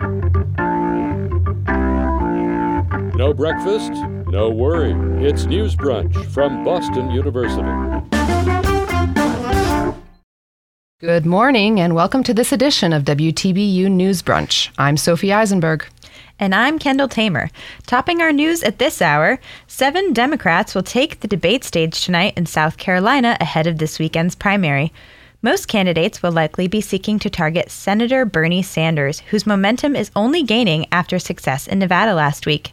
No breakfast? No worry. It's News Brunch from Boston University. Good morning and welcome to this edition of WTBU News Brunch. I'm Sophie Eisenberg. And I'm Kendall Tamer. Topping our news at this hour, seven Democrats will take the debate stage tonight in South Carolina ahead of this weekend's primary. Most candidates will likely be seeking to target Senator Bernie Sanders, whose momentum is only gaining after success in Nevada last week.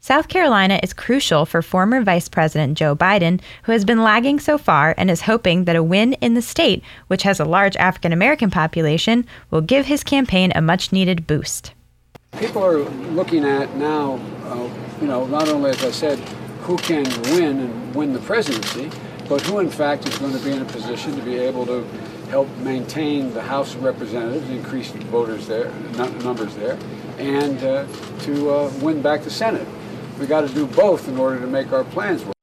South Carolina is crucial for former Vice President Joe Biden, who has been lagging so far and is hoping that a win in the state, which has a large African American population, will give his campaign a much needed boost. People are looking at now, uh, you know, not only, as I said, who can win and win the presidency, but who, in fact, is going to be in a position to be able to help maintain the House of Representatives, increase voters there, numbers there, and uh, to uh, win back the Senate we got to do both in order to make our plans work.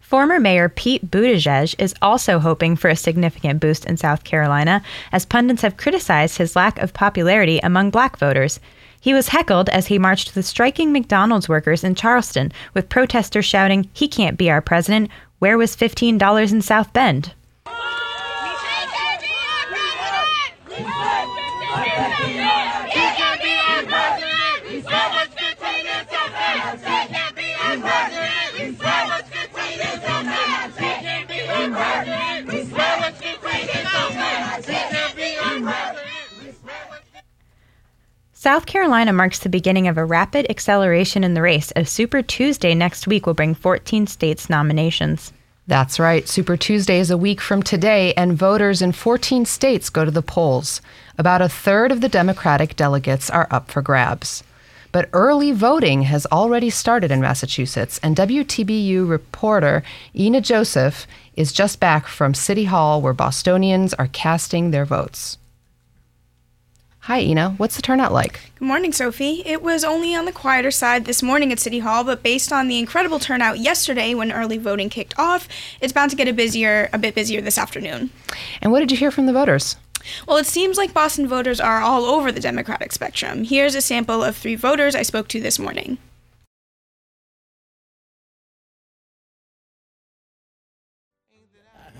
Former Mayor Pete Buttigieg is also hoping for a significant boost in South Carolina, as pundits have criticized his lack of popularity among black voters. He was heckled as he marched with striking McDonald's workers in Charleston, with protesters shouting, He can't be our president. Where was $15 in South Bend? South Carolina marks the beginning of a rapid acceleration in the race, as Super Tuesday next week will bring 14 states nominations. That's right. Super Tuesday is a week from today, and voters in 14 states go to the polls. About a third of the Democratic delegates are up for grabs. But early voting has already started in Massachusetts, and WTBU reporter Ina Joseph is just back from City Hall where Bostonians are casting their votes. Hi, Ina. What's the turnout like? Good morning, Sophie. It was only on the quieter side this morning at City Hall, but based on the incredible turnout yesterday when early voting kicked off, it's bound to get a busier, a bit busier this afternoon. And what did you hear from the voters? Well, it seems like Boston voters are all over the Democratic spectrum. Here's a sample of three voters I spoke to this morning.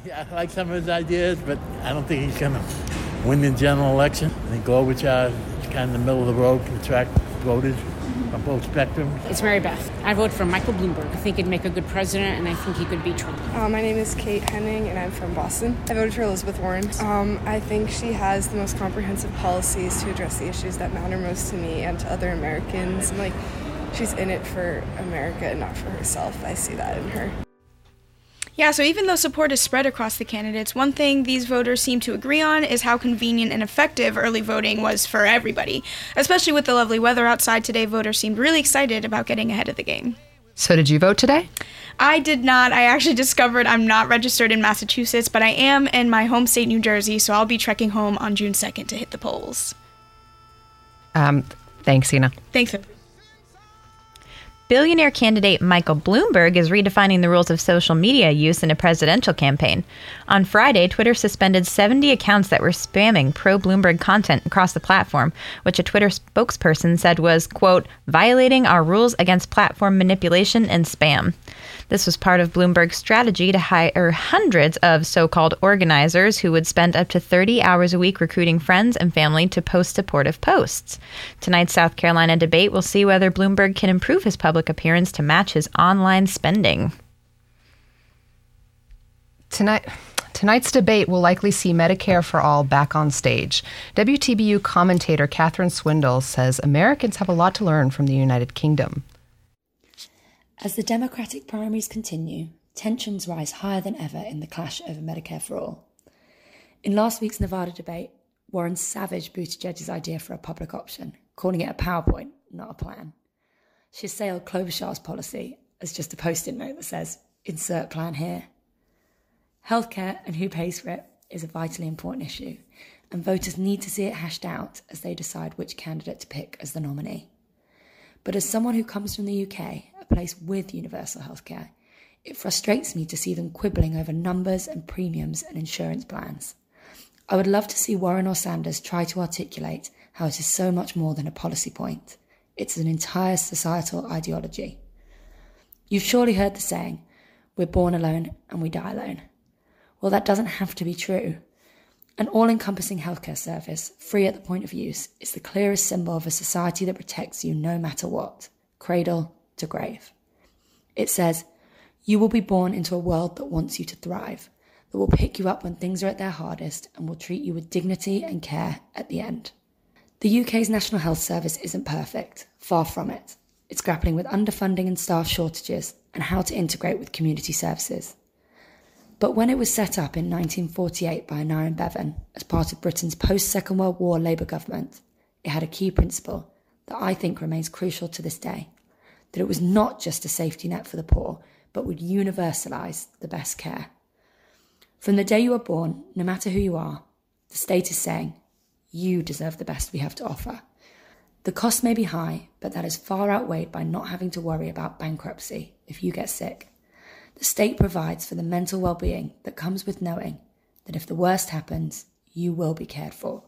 Yeah, I like some of his ideas, but I don't think he's going to win the general election. I think Klobuchar is kind of the middle of the road, can attract voters on both spectrums. It's Mary Beth. I vote for Michael Bloomberg. I think he'd make a good president, and I think he could beat Trump. Uh, my name is Kate Henning, and I'm from Boston. I voted for Elizabeth Warren. Um, I think she has the most comprehensive policies to address the issues that matter most to me and to other Americans. And like, she's in it for America and not for herself. I see that in her. Yeah, so even though support is spread across the candidates, one thing these voters seem to agree on is how convenient and effective early voting was for everybody. Especially with the lovely weather outside today, voters seemed really excited about getting ahead of the game. So, did you vote today? I did not. I actually discovered I'm not registered in Massachusetts, but I am in my home state, New Jersey, so I'll be trekking home on June 2nd to hit the polls. Um, thanks, Ina. Thanks. Billionaire candidate Michael Bloomberg is redefining the rules of social media use in a presidential campaign. On Friday, Twitter suspended 70 accounts that were spamming pro Bloomberg content across the platform, which a Twitter spokesperson said was, quote, violating our rules against platform manipulation and spam. This was part of Bloomberg's strategy to hire hundreds of so called organizers who would spend up to 30 hours a week recruiting friends and family to post supportive posts. Tonight's South Carolina debate will see whether Bloomberg can improve his public appearance to match his online spending. Tonight. Tonight's debate will likely see Medicare for All back on stage. WTBU commentator Catherine Swindle says Americans have a lot to learn from the United Kingdom. As the Democratic primaries continue, tensions rise higher than ever in the clash over Medicare for All. In last week's Nevada debate, Warren savaged Buttigieg's idea for a public option, calling it a PowerPoint, not a plan. She assailed Klobuchar's policy as just a post-it note that says, insert plan here. Healthcare and who pays for it is a vitally important issue, and voters need to see it hashed out as they decide which candidate to pick as the nominee. But as someone who comes from the UK, a place with universal healthcare, it frustrates me to see them quibbling over numbers and premiums and insurance plans. I would love to see Warren or Sanders try to articulate how it is so much more than a policy point. It's an entire societal ideology. You've surely heard the saying, we're born alone and we die alone. Well, that doesn't have to be true. An all encompassing healthcare service, free at the point of use, is the clearest symbol of a society that protects you no matter what, cradle to grave. It says, You will be born into a world that wants you to thrive, that will pick you up when things are at their hardest, and will treat you with dignity and care at the end. The UK's National Health Service isn't perfect, far from it. It's grappling with underfunding and staff shortages and how to integrate with community services. But when it was set up in 1948 by Aneurin Bevan as part of Britain's post Second World War Labour government, it had a key principle that I think remains crucial to this day that it was not just a safety net for the poor, but would universalise the best care. From the day you are born, no matter who you are, the state is saying, you deserve the best we have to offer. The cost may be high, but that is far outweighed by not having to worry about bankruptcy if you get sick. The state provides for the mental well being that comes with knowing that if the worst happens, you will be cared for.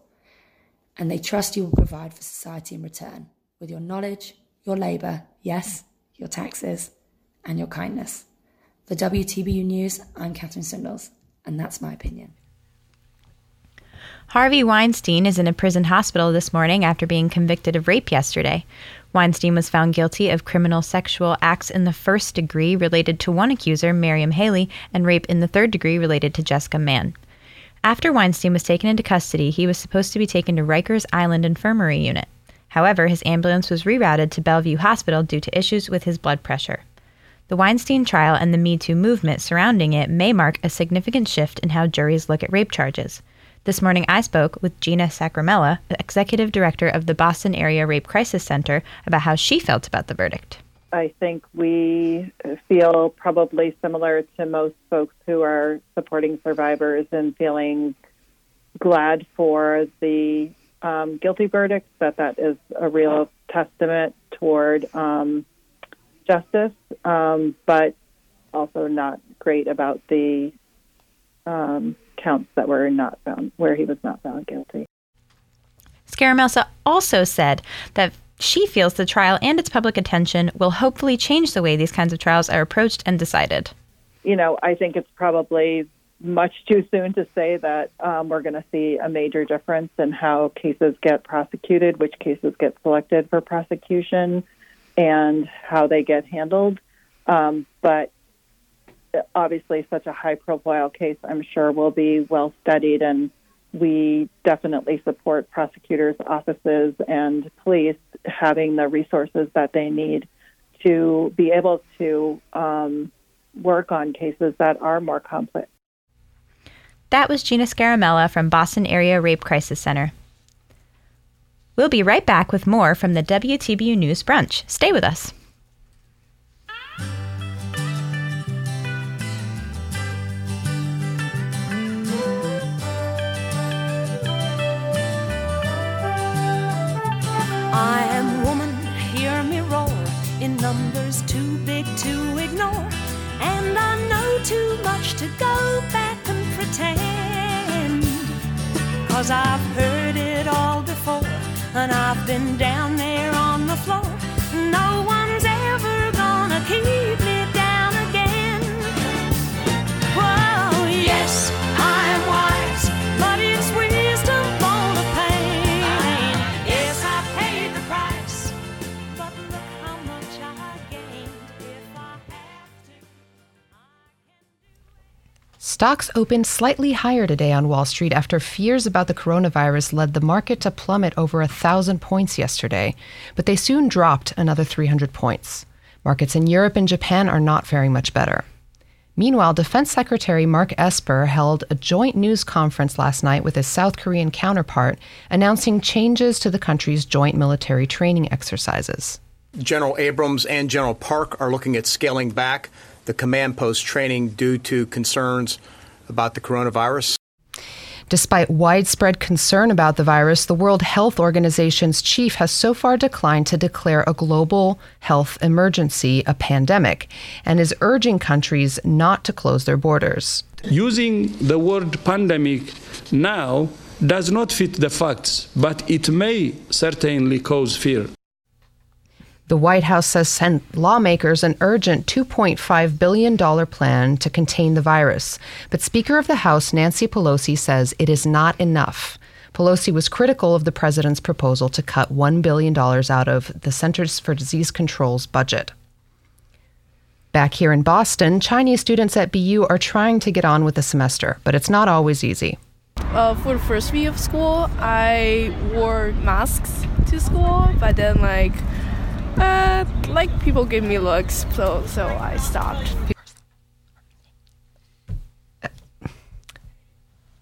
And they trust you will provide for society in return with your knowledge, your labour, yes, your taxes, and your kindness. For WTBU News, I'm Catherine Swindles, and that's my opinion. Harvey Weinstein is in a prison hospital this morning after being convicted of rape yesterday. Weinstein was found guilty of criminal sexual acts in the first degree related to one accuser, Miriam Haley, and rape in the third degree related to Jessica Mann. After Weinstein was taken into custody, he was supposed to be taken to Rikers Island Infirmary Unit. However, his ambulance was rerouted to Bellevue Hospital due to issues with his blood pressure. The Weinstein trial and the Me Too movement surrounding it may mark a significant shift in how juries look at rape charges. This morning, I spoke with Gina Scaramella, executive director of the Boston Area Rape Crisis Center, about how she felt about the verdict. I think we feel probably similar to most folks who are supporting survivors and feeling glad for the um, guilty verdict, that that is a real testament toward um, justice, um, but also not great about the um, counts that were not found, where he was not found guilty. Scaramella also said that she feels the trial and its public attention will hopefully change the way these kinds of trials are approached and decided. You know, I think it's probably much too soon to say that um, we're going to see a major difference in how cases get prosecuted, which cases get selected for prosecution, and how they get handled. Um, but obviously such a high profile case, I'm sure will be well studied and we definitely support prosecutors' offices and police having the resources that they need to be able to um, work on cases that are more complex. That was Gina Scaramella from Boston Area Rape Crisis Center. We'll be right back with more from the WTBU News Brunch. Stay with us. I've been down there Stocks opened slightly higher today on Wall Street after fears about the coronavirus led the market to plummet over a thousand points yesterday, but they soon dropped another 300 points. Markets in Europe and Japan are not faring much better. Meanwhile, Defense Secretary Mark Esper held a joint news conference last night with his South Korean counterpart, announcing changes to the country's joint military training exercises. General Abrams and General Park are looking at scaling back the command post training due to concerns about the coronavirus. Despite widespread concern about the virus, the World Health Organization's chief has so far declined to declare a global health emergency a pandemic and is urging countries not to close their borders. Using the word pandemic now does not fit the facts, but it may certainly cause fear. The White House has sent lawmakers an urgent $2.5 billion plan to contain the virus. But Speaker of the House Nancy Pelosi says it is not enough. Pelosi was critical of the president's proposal to cut $1 billion out of the Centers for Disease Control's budget. Back here in Boston, Chinese students at BU are trying to get on with the semester, but it's not always easy. Uh, for the first week of school, I wore masks to school, but then like, uh, like people gave me looks, so so I stopped.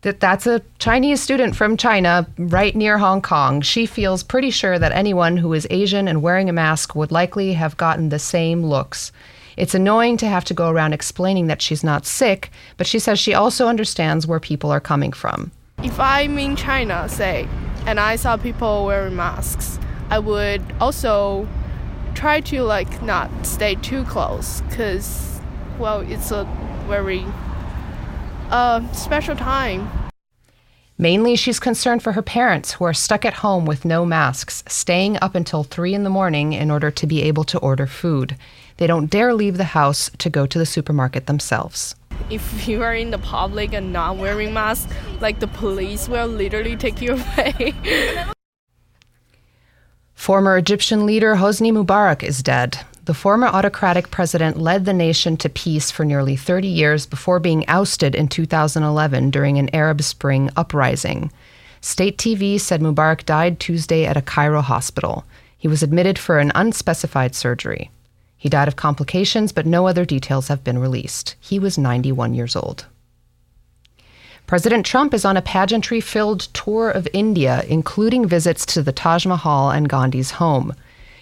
that that's a Chinese student from China right near Hong Kong. She feels pretty sure that anyone who is Asian and wearing a mask would likely have gotten the same looks. It's annoying to have to go around explaining that she's not sick, but she says she also understands where people are coming from. If I'm in China, say, and I saw people wearing masks, I would also try to like not stay too close because, well, it's a very uh, special time. Mainly, she's concerned for her parents who are stuck at home with no masks, staying up until 3 in the morning in order to be able to order food. They don't dare leave the house to go to the supermarket themselves. If you are in the public and not wearing masks, like the police will literally take you away. Former Egyptian leader Hosni Mubarak is dead. The former autocratic president led the nation to peace for nearly 30 years before being ousted in 2011 during an Arab Spring uprising. State TV said Mubarak died Tuesday at a Cairo hospital. He was admitted for an unspecified surgery. He died of complications, but no other details have been released. He was 91 years old. President Trump is on a pageantry filled tour of India, including visits to the Taj Mahal and Gandhi's home.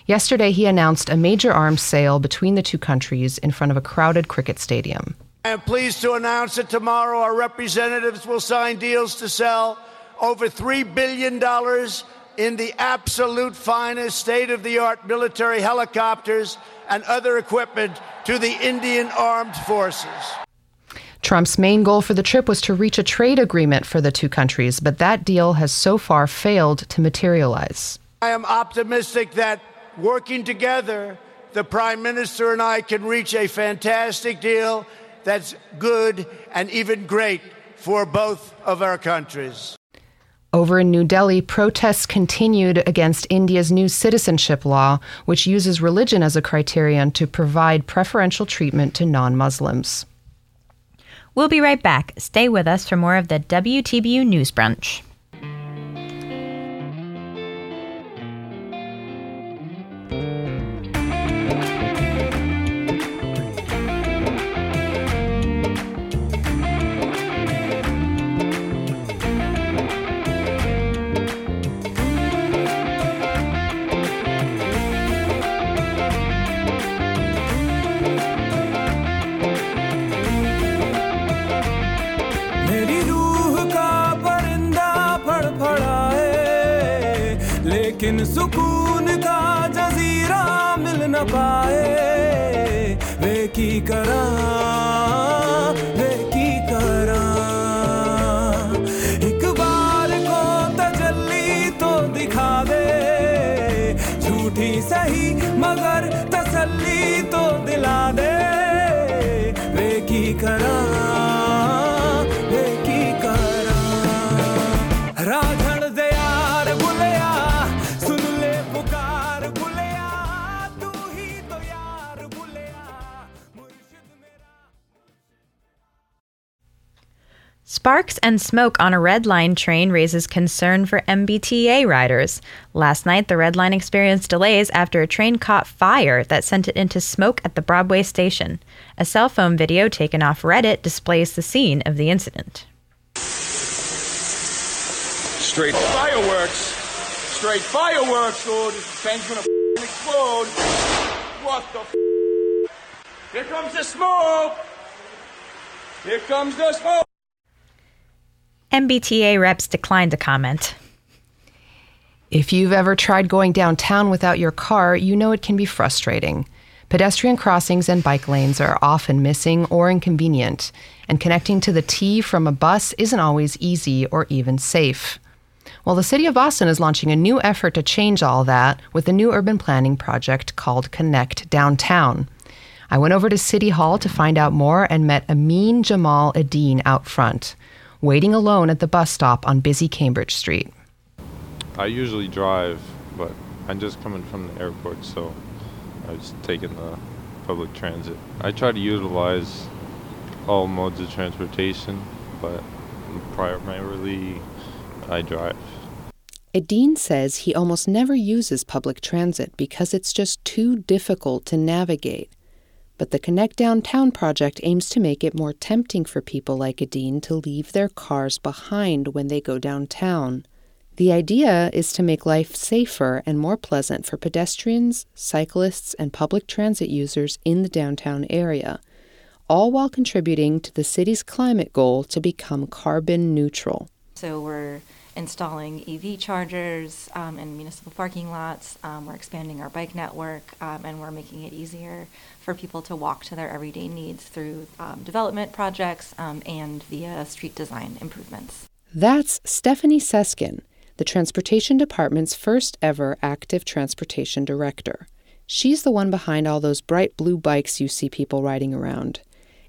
Yesterday, he announced a major arms sale between the two countries in front of a crowded cricket stadium. I am pleased to announce that tomorrow our representatives will sign deals to sell over $3 billion in the absolute finest state of the art military helicopters and other equipment to the Indian Armed Forces. Trump's main goal for the trip was to reach a trade agreement for the two countries, but that deal has so far failed to materialize. I am optimistic that working together, the Prime Minister and I can reach a fantastic deal that's good and even great for both of our countries. Over in New Delhi, protests continued against India's new citizenship law, which uses religion as a criterion to provide preferential treatment to non Muslims. We'll be right back. Stay with us for more of the WTBU News Brunch. Sparks and smoke on a Red Line train raises concern for MBTA riders. Last night, the Red Line experienced delays after a train caught fire that sent it into smoke at the Broadway station. A cell phone video taken off Reddit displays the scene of the incident. Straight fireworks. Straight fireworks, dude. This gonna explode. What the f***? Here comes the smoke. Here comes the smoke. MBTA reps declined to comment. If you've ever tried going downtown without your car, you know it can be frustrating. Pedestrian crossings and bike lanes are often missing or inconvenient, and connecting to the T from a bus isn't always easy or even safe. Well, the city of Boston is launching a new effort to change all that with a new urban planning project called Connect Downtown. I went over to City Hall to find out more and met Amin Jamal Adine out front, waiting alone at the bus stop on busy Cambridge Street. I usually drive, but I'm just coming from the airport, so I was taking the public transit. I try to utilize all modes of transportation, but primarily I drive. Adine says he almost never uses public transit because it's just too difficult to navigate. But the Connect Downtown project aims to make it more tempting for people like Adine to leave their cars behind when they go downtown. The idea is to make life safer and more pleasant for pedestrians, cyclists, and public transit users in the downtown area, all while contributing to the city's climate goal to become carbon neutral. So we're installing EV chargers um, in municipal parking lots. Um, we're expanding our bike network, um, and we're making it easier for people to walk to their everyday needs through um, development projects um, and via street design improvements. That's Stephanie Seskin, the Transportation Department's first ever active transportation director. She's the one behind all those bright blue bikes you see people riding around.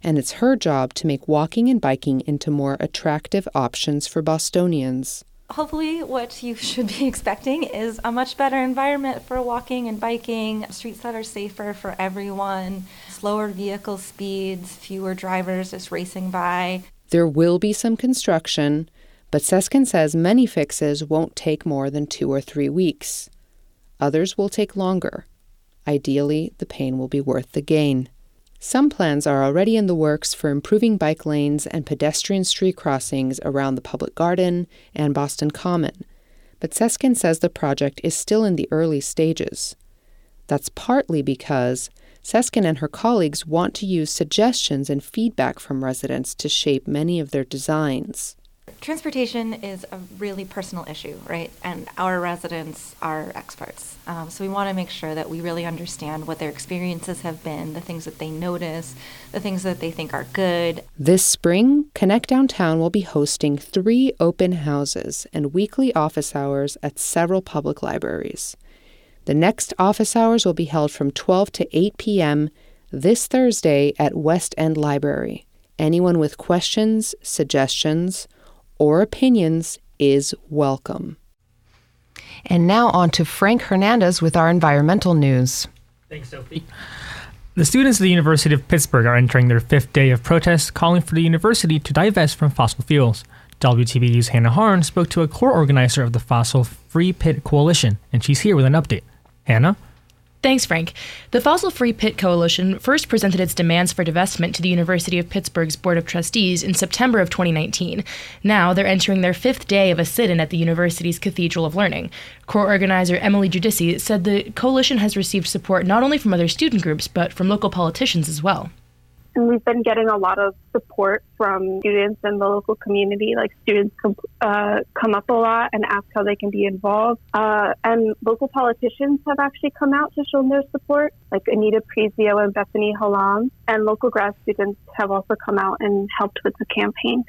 And it's her job to make walking and biking into more attractive options for Bostonians. Hopefully, what you should be expecting is a much better environment for walking and biking, streets that are safer for everyone, slower vehicle speeds, fewer drivers just racing by. There will be some construction, but Seskin says many fixes won't take more than two or three weeks. Others will take longer. Ideally, the pain will be worth the gain. Some plans are already in the works for improving bike lanes and pedestrian street crossings around the public garden and Boston Common, but Seskin says the project is still in the early stages. That's partly because Seskin and her colleagues want to use suggestions and feedback from residents to shape many of their designs. Transportation is a really personal issue, right? And our residents are experts. Um, so we want to make sure that we really understand what their experiences have been, the things that they notice, the things that they think are good. This spring, Connect Downtown will be hosting three open houses and weekly office hours at several public libraries. The next office hours will be held from 12 to 8 p.m. this Thursday at West End Library. Anyone with questions, suggestions, or opinions is welcome. And now on to Frank Hernandez with our environmental news. Thanks, Sophie. The students of the University of Pittsburgh are entering their fifth day of protest, calling for the university to divest from fossil fuels. WTBU's Hannah Harn spoke to a core organizer of the Fossil Free Pitt Coalition, and she's here with an update. Hannah? Thanks, Frank. The Fossil Free Pitt Coalition first presented its demands for divestment to the University of Pittsburgh's Board of Trustees in September of 2019. Now they're entering their fifth day of a sit in at the university's Cathedral of Learning. Core organizer Emily Giudice said the coalition has received support not only from other student groups, but from local politicians as well. And we've been getting a lot of support from students and the local community. Like students uh, come up a lot and ask how they can be involved. Uh, and local politicians have actually come out to show their support, like Anita Prizio and Bethany Hallam. And local grad students have also come out and helped with the campaign.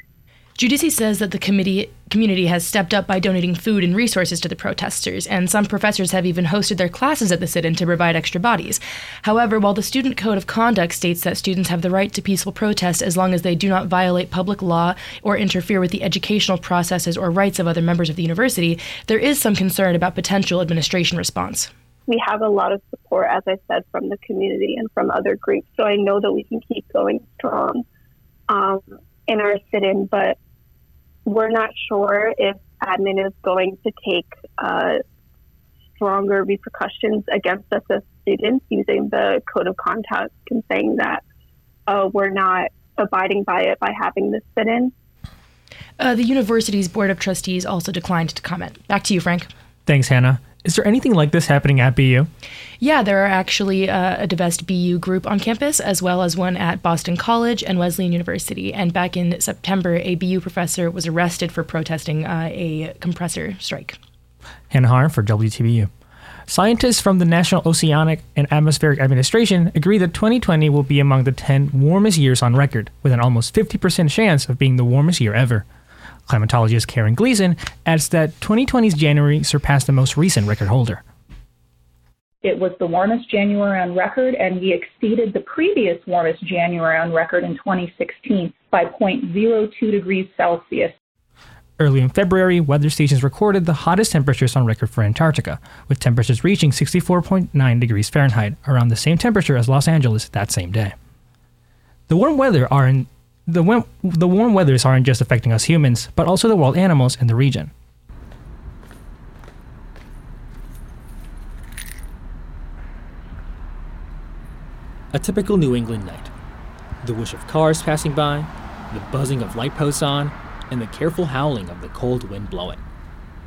Giudice says that the committee community has stepped up by donating food and resources to the protesters, and some professors have even hosted their classes at the sit-in to provide extra bodies. However, while the Student Code of Conduct states that students have the right to peaceful protest as long as they do not violate public law or interfere with the educational processes or rights of other members of the university, there is some concern about potential administration response. We have a lot of support, as I said, from the community and from other groups, so I know that we can keep going strong um, in our sit-in, but we're not sure if admin is going to take uh, stronger repercussions against us as students using the code of conduct and saying that uh, we're not abiding by it by having this sit in. Uh, the university's board of trustees also declined to comment. Back to you, Frank. Thanks, Hannah. Is there anything like this happening at BU? Yeah, there are actually uh, a Divest BU group on campus, as well as one at Boston College and Wesleyan University. And back in September, a BU professor was arrested for protesting uh, a compressor strike. Hannah Harn for WTBU. Scientists from the National Oceanic and Atmospheric Administration agree that 2020 will be among the 10 warmest years on record, with an almost 50% chance of being the warmest year ever. Climatologist Karin Gleason adds that 2020's January surpassed the most recent record holder. It was the warmest January on record, and we exceeded the previous warmest January on record in 2016 by 0.02 degrees Celsius. Early in February, weather stations recorded the hottest temperatures on record for Antarctica, with temperatures reaching 64.9 degrees Fahrenheit, around the same temperature as Los Angeles that same day. The warm weather aren't the, the warm weathers aren't just affecting us humans, but also the wild animals in the region. A typical New England night. The whoosh of cars passing by, the buzzing of light posts on, and the careful howling of the cold wind blowing.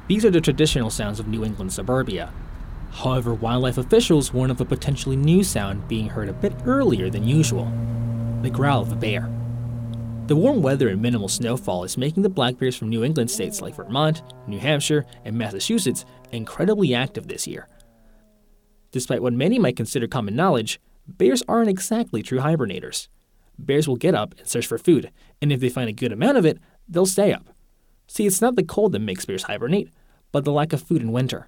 These are the traditional sounds of New England suburbia. However, wildlife officials warn of a potentially new sound being heard a bit earlier than usual the growl of a bear. The warm weather and minimal snowfall is making the black bears from New England states like Vermont, New Hampshire, and Massachusetts incredibly active this year. Despite what many might consider common knowledge, bears aren't exactly true hibernators. Bears will get up and search for food, and if they find a good amount of it, they'll stay up. See, it's not the cold that makes bears hibernate, but the lack of food in winter.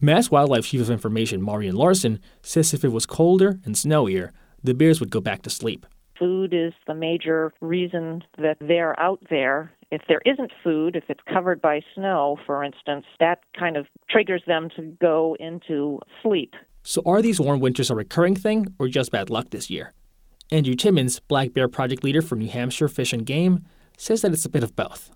Mass Wildlife Chief of Information Marion Larson says if it was colder and snowier, the bears would go back to sleep. Food is the major reason that they're out there. If there isn't food, if it's covered by snow, for instance, that kind of triggers them to go into sleep. So, are these warm winters a recurring thing or just bad luck this year? Andrew Timmins, Black Bear Project leader for New Hampshire Fish and Game, says that it's a bit of both.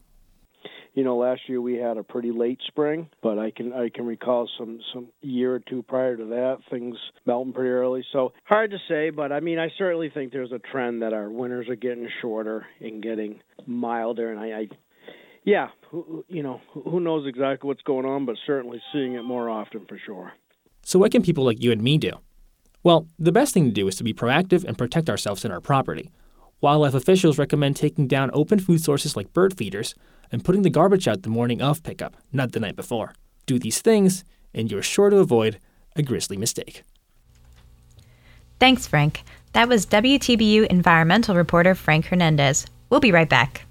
You know, last year we had a pretty late spring, but I can I can recall some some year or two prior to that things melting pretty early. So hard to say, but I mean I certainly think there's a trend that our winters are getting shorter and getting milder, and I, I yeah, you know, who knows exactly what's going on, but certainly seeing it more often for sure. So, what can people like you and me do? Well, the best thing to do is to be proactive and protect ourselves and our property. Wildlife officials recommend taking down open food sources like bird feeders and putting the garbage out the morning of pickup, not the night before. Do these things, and you're sure to avoid a grisly mistake. Thanks, Frank. That was WTBU environmental reporter Frank Hernandez. We'll be right back.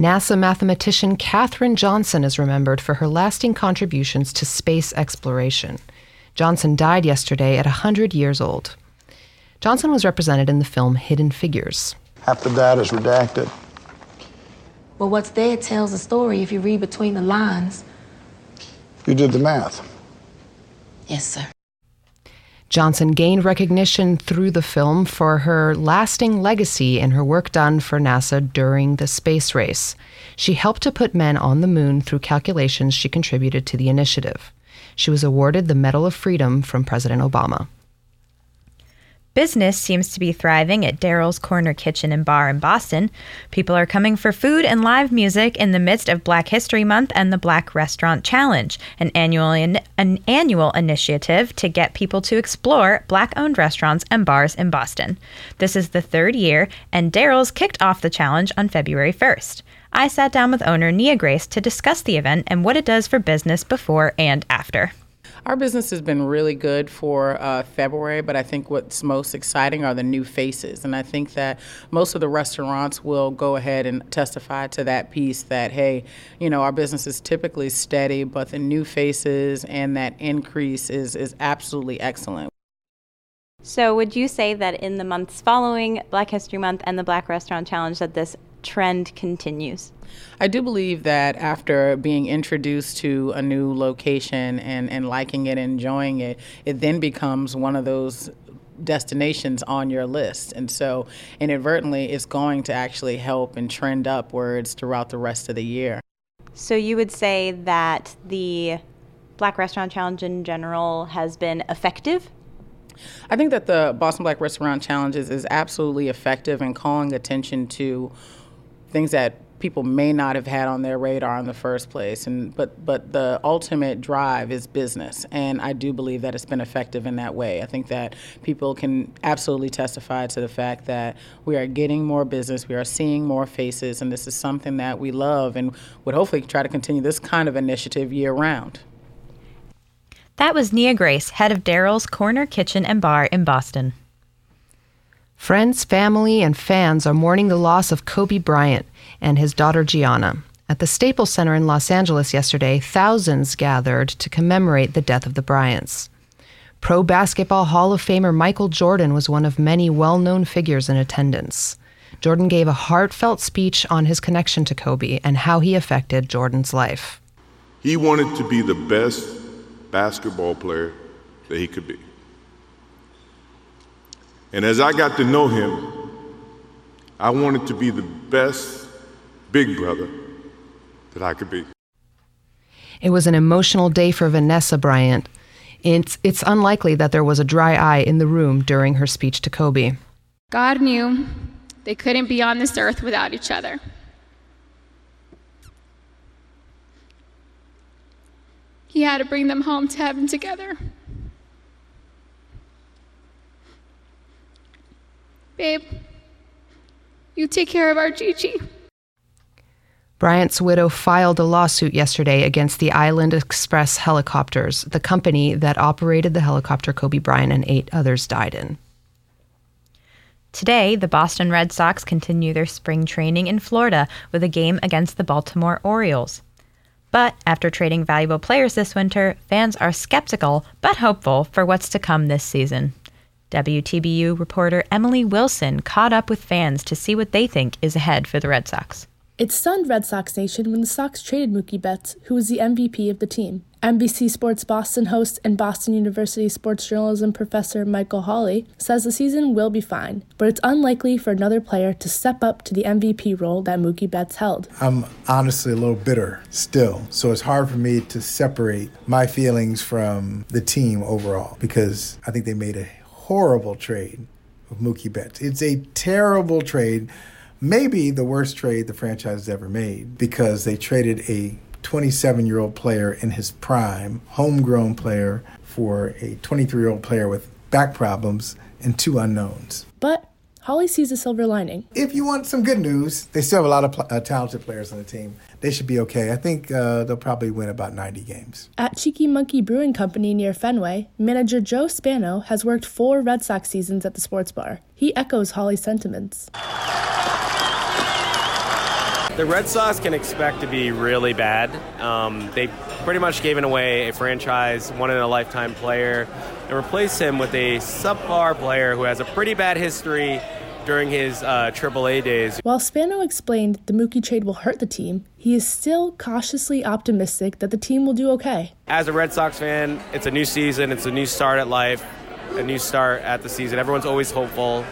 NASA mathematician Katherine Johnson is remembered for her lasting contributions to space exploration. Johnson died yesterday at 100 years old. Johnson was represented in the film Hidden Figures. Half the data is redacted. Well, what's there tells a story if you read between the lines. You did the math. Yes, sir. Johnson gained recognition through the film for her lasting legacy in her work done for NASA during the space race. She helped to put men on the moon through calculations she contributed to the initiative. She was awarded the Medal of Freedom from President Obama. Business seems to be thriving at Darryl's Corner Kitchen and Bar in Boston. People are coming for food and live music in the midst of Black History Month and the Black Restaurant Challenge, an annual an annual initiative to get people to explore black-owned restaurants and bars in Boston. This is the third year, and Darryl's kicked off the challenge on February 1st. I sat down with owner Nia Grace to discuss the event and what it does for business before and after. Our business has been really good for uh, February, but I think what's most exciting are the new faces. And I think that most of the restaurants will go ahead and testify to that piece that, hey, you know, our business is typically steady, but the new faces and that increase is, is absolutely excellent. So, would you say that in the months following Black History Month and the Black Restaurant Challenge, that this trend continues? I do believe that after being introduced to a new location and, and liking it, enjoying it, it then becomes one of those destinations on your list. And so inadvertently, it's going to actually help and trend upwards throughout the rest of the year. So you would say that the Black Restaurant Challenge in general has been effective? I think that the Boston Black Restaurant Challenges is absolutely effective in calling attention to things that people may not have had on their radar in the first place and but but the ultimate drive is business and I do believe that it's been effective in that way. I think that people can absolutely testify to the fact that we are getting more business, we are seeing more faces and this is something that we love and would hopefully try to continue this kind of initiative year round. That was Nia Grace, head of Darryl's Corner Kitchen and Bar in Boston. Friends, family, and fans are mourning the loss of Kobe Bryant and his daughter Gianna. At the Staples Center in Los Angeles yesterday, thousands gathered to commemorate the death of the Bryants. Pro Basketball Hall of Famer Michael Jordan was one of many well known figures in attendance. Jordan gave a heartfelt speech on his connection to Kobe and how he affected Jordan's life. He wanted to be the best basketball player that he could be. And as I got to know him, I wanted to be the best big brother that I could be. It was an emotional day for Vanessa Bryant. It's, it's unlikely that there was a dry eye in the room during her speech to Kobe. God knew they couldn't be on this earth without each other. He had to bring them home to heaven together. Babe, you take care of our Gigi. Bryant's widow filed a lawsuit yesterday against the Island Express helicopters, the company that operated the helicopter Kobe Bryant and eight others died in. Today, the Boston Red Sox continue their spring training in Florida with a game against the Baltimore Orioles. But after trading valuable players this winter, fans are skeptical but hopeful for what's to come this season. WTBU reporter Emily Wilson caught up with fans to see what they think is ahead for the Red Sox. It stunned Red Sox Nation when the Sox traded Mookie Betts, who was the MVP of the team. NBC Sports Boston host and Boston University sports journalism professor Michael Holley says the season will be fine, but it's unlikely for another player to step up to the MVP role that Mookie Betts held. I'm honestly a little bitter still, so it's hard for me to separate my feelings from the team overall because I think they made a horrible trade with Mookie Betts. It's a terrible trade, maybe the worst trade the franchise has ever made because they traded a 27 year old player in his prime, homegrown player, for a 23 year old player with back problems and two unknowns. But Holley sees a silver lining. If you want some good news, they still have a lot of pl- uh, talented players on the team. They should be okay. I think uh, they'll probably win about 90 games. At Cheeky Monkey Brewing Company near Fenway, manager Joe Spano has worked four Red Sox seasons at the sports bar. He echoes Holley's sentiments. The Red Sox can expect to be really bad. Um, they pretty much gave away a franchise, one in a lifetime player, and replace him with a subpar player who has a pretty bad history during his uh, AAA days. While Spano explained the Mookie trade will hurt the team, he is still cautiously optimistic that the team will do okay. As a Red Sox fan, it's a new season, it's a new start at life, a new start at the season. Everyone's always hopeful.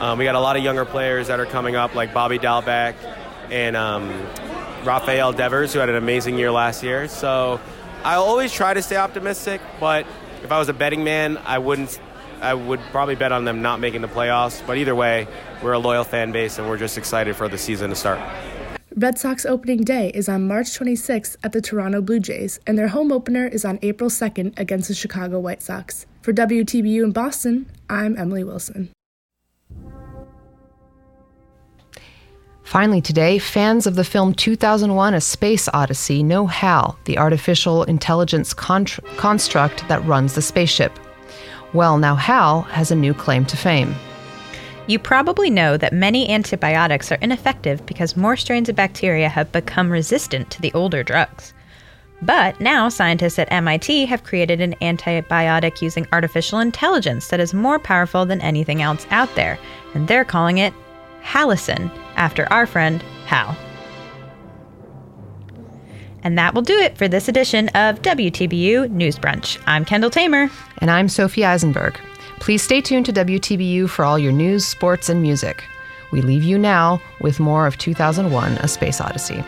Um, we got a lot of younger players that are coming up, like Bobby Dalbec and um, Rafael Devers, who had an amazing year last year. So I always try to stay optimistic, but if I was a betting man, I wouldn't. I would probably bet on them not making the playoffs. But either way, we're a loyal fan base, and we're just excited for the season to start. Red Sox opening day is on March 26th at the Toronto Blue Jays, and their home opener is on April 2nd against the Chicago White Sox. For WTBU in Boston, I'm Emily Wilson. Finally, today, fans of the film 2001 A Space Odyssey know HAL, the artificial intelligence construct that runs the spaceship. Well, now HAL has a new claim to fame. You probably know that many antibiotics are ineffective because more strains of bacteria have become resistant to the older drugs. But now, scientists at MIT have created an antibiotic using artificial intelligence that is more powerful than anything else out there, and they're calling it Halicin, after our friend Hal. And that will do it for this edition of WTBU News Brunch. I'm Kendall Tamer. And I'm Sophie Eisenberg. Please stay tuned to WTBU for all your news, sports, and music. We leave you now with more of 2001 A Space Odyssey.